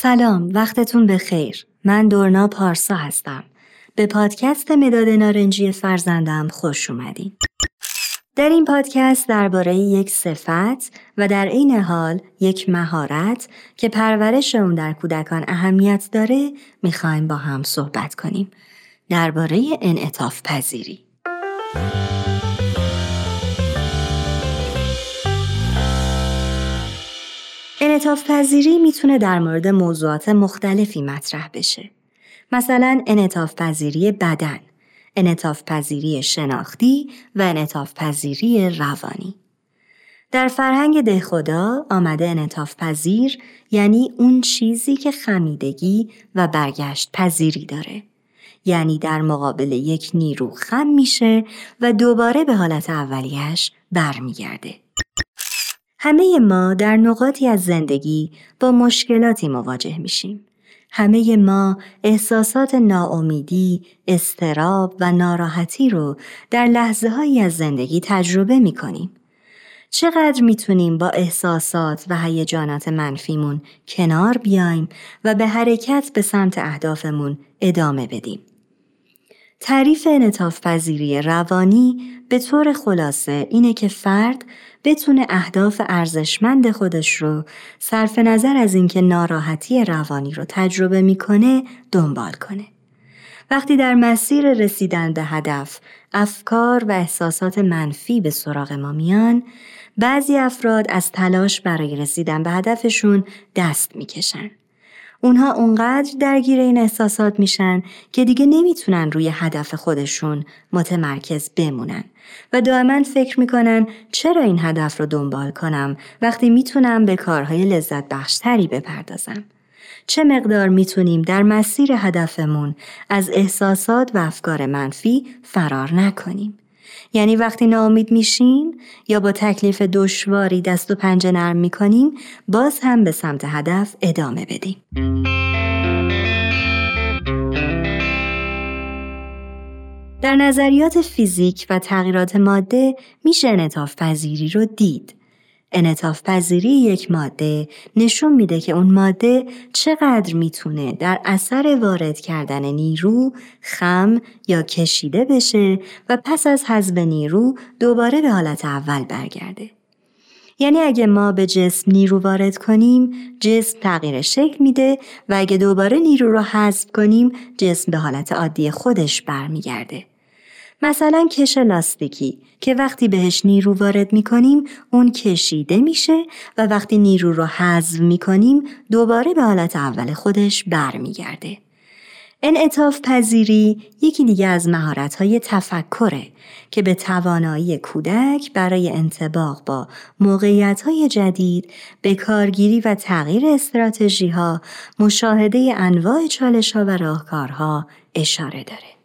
سلام وقتتون بخیر. من دورنا پارسا هستم. به پادکست مداد نارنجی فرزندم خوش اومدین. در این پادکست درباره یک صفت و در عین حال یک مهارت که پرورش اون در کودکان اهمیت داره می‌خوایم با هم صحبت کنیم. درباره انعطاف پذیری. انعطاف پذیری می‌تونه در مورد موضوعات مختلفی مطرح بشه. مثلا انعطاف پذیری بدن، انعطاف پذیری شناختی و انعطاف پذیری روانی. در فرهنگ دهخدا آمده انعطاف پذیر یعنی اون چیزی که خمیدگی و برگشت پذیری داره. یعنی در مقابل یک نیرو خم میشه و دوباره به حالت اولیش برمیگرده. همه ما در نقاطی از زندگی با مشکلاتی مواجه میشیم. همه ما احساسات ناامیدی، استراب و ناراحتی رو در لحظه هایی از زندگی تجربه می کنیم. چقدر می‌تونیم با احساسات و هیجانات منفیمون کنار بیایم و به حرکت به سمت اهدافمون ادامه بدیم. تعریف انطاف پذیری روانی به طور خلاصه اینه که فرد بتونه اهداف ارزشمند خودش رو صرف نظر از اینکه ناراحتی روانی رو تجربه می‌کنه دنبال کنه. وقتی در مسیر رسیدن به هدف افکار و احساسات منفی به سراغ ما میان بعضی افراد از تلاش برای رسیدن به هدفشون دست می‌کشن. اونها اونقدر درگیر این احساسات میشن که دیگه نمی‌تونن روی هدف خودشون متمرکز بمونن و دائما فکر می‌کنن چرا این هدف رو دنبال کنم وقتی می‌تونم به کارهای لذت بخشتری بپردازم. چه مقدار می‌تونیم در مسیر هدفمون از احساسات و افکار منفی فرار نکنیم. یعنی وقتی ناامید میشیم یا با تکلیف دشواری دست و پنجه نرم می‌کنیم باز هم به سمت هدف ادامه بدیم. در نظریات فیزیک و تغییرات ماده میشه انطاف پذیری رو دید. انطاف پذیری یک ماده نشون میده که اون ماده چقدر می‌تونه در اثر وارد کردن نیرو خم یا کشیده بشه و پس از حذف نیرو دوباره به حالت اول برگرده. یعنی اگه ما به جسم نیرو وارد کنیم جسم تغییر شکل میده و اگه دوباره نیرو رو حذف کنیم جسم به حالت عادی خودش برمیگرده. مثلا کش لاستیکی که وقتی بهش نیرو وارد می کنیم اون کشیده میشه و وقتی نیرو رو حذف می کنیم دوباره به حالت اول خودش برمیگرده. انعطاف پذیری یکی دیگه از مهارت‌های تفکره که به توانایی کودک برای انتباق با موقعیت‌های جدید به کارگیری و تغییر استراتژی ها، مشاهده انواع چالش ها و راهکارها اشاره داره.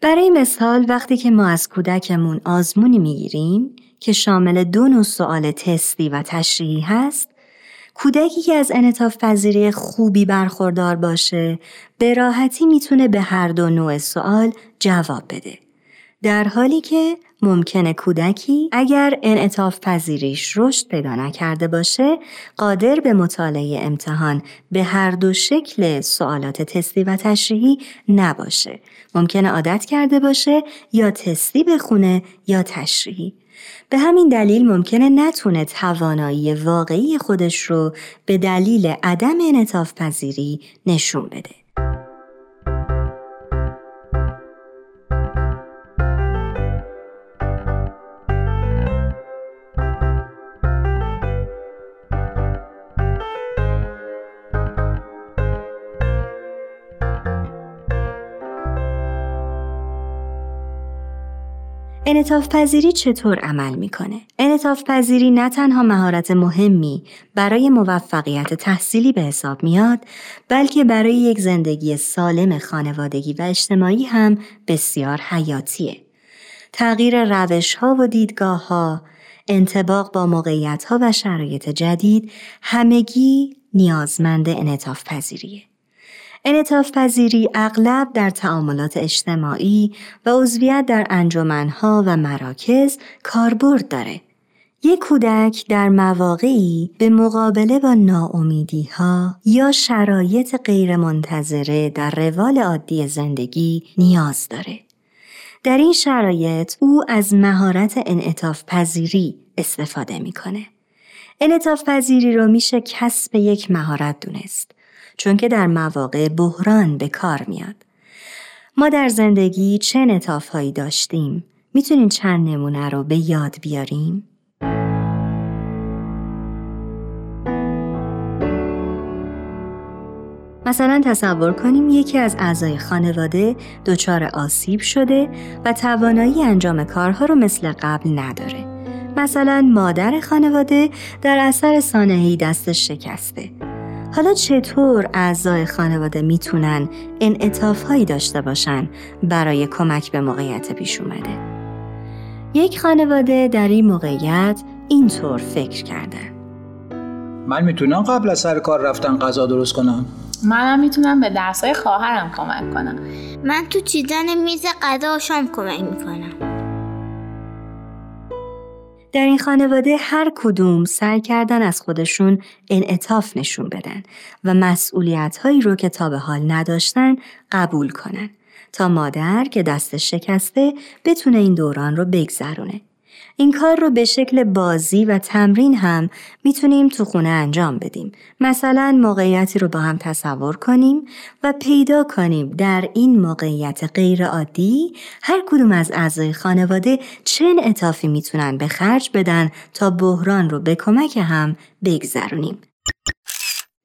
برای مثال وقتی که ما از کودکمون آزمونی می‌گیریم که شامل دو نوع سوال تستی و تشریحی هست کودکی که از انطاف پذیری خوبی برخوردار باشه به راحتی می‌تونه به هر دو نوع سوال جواب بده. در حالی که ممکنه کودکی اگر انعطاف پذیریش رشد پیدا نکرده باشه قادر به مطالعه امتحان به هر دو شکل سوالات تستی و تشریحی نباشه ممکنه عادت کرده باشه یا تستی بخونه یا تشریحی به همین دلیل ممکنه نتونه توانایی واقعی خودش رو به دلیل عدم انعطاف پذیری نشون بده. انعطاف پذیری چطور عمل می‌کنه؟ انعطاف پذیری نه تنها مهارت مهمی برای موفقیت تحصیلی به حساب میاد بلکه برای یک زندگی سالم خانوادگی و اجتماعی هم بسیار حیاتیه. تغییر روش ها و دیدگاه ها، انتباق با موقعیت ها و شرایط جدید همگی نیازمند انعطاف پذیریه. انعطاف پذیری اغلب در تعاملات اجتماعی و عضویت در انجمنها و مراکز کاربرد داره. یک کودک در مواقعی به مقابله با ناامیدی ها یا شرایط غیرمنتظره در روال عادی زندگی نیاز داره. در این شرایط او از مهارت انعطاف پذیری استفاده می‌کنه. انعطاف پذیری رو میشه کسب یک مهارت دونست چون که در مواقع بحران به کار میاد. ما در زندگی چه انعطاف هایی داشتیم؟ می‌تونین چند نمونه رو به یاد بیاریم؟ مثلا تصور کنیم یکی از اعضای خانواده دچار آسیب شده و توانایی انجام کارها رو مثل قبل نداره. مثلا مادر خانواده در اثر سانحه‌ای دستش شکسته. حالا چطور اعضای خانواده می‌تونن انعطاف هایی داشته باشن برای کمک به موقعیت پیش اومده؟ یک خانواده در این موقعیت اینطور فکر کردن. من می‌تونم قبل از سر کار رفتن غذا درست کنم؟ منم می‌تونم به درسای خواهرم کمک کنم من تو چیدن میز غذا و شام کمک می‌کنم در این خانواده هر کدوم سعی کردن از خودشون انعطاف نشون بدن و مسئولیت هایی رو که تا به حال نداشتن قبول کنن تا مادر که دست شکسته بتونه این دوران رو بگذرونه. این کار رو به شکل بازی و تمرین هم می‌تونیم تو خونه انجام بدیم. مثلا موقعیتی رو با هم تصور کنیم و پیدا کنیم در این موقعیت غیر عادی هر کدوم از اعضای خانواده چه انعطافی می‌تونن به خرج بدن تا بحران رو به کمک هم بگذرونیم.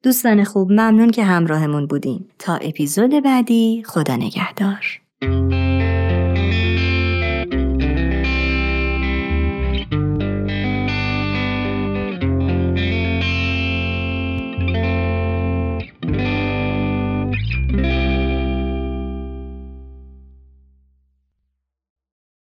دوستان خوب ممنون که همراهمون بودین. تا اپیزود بعدی خدا نگهدار.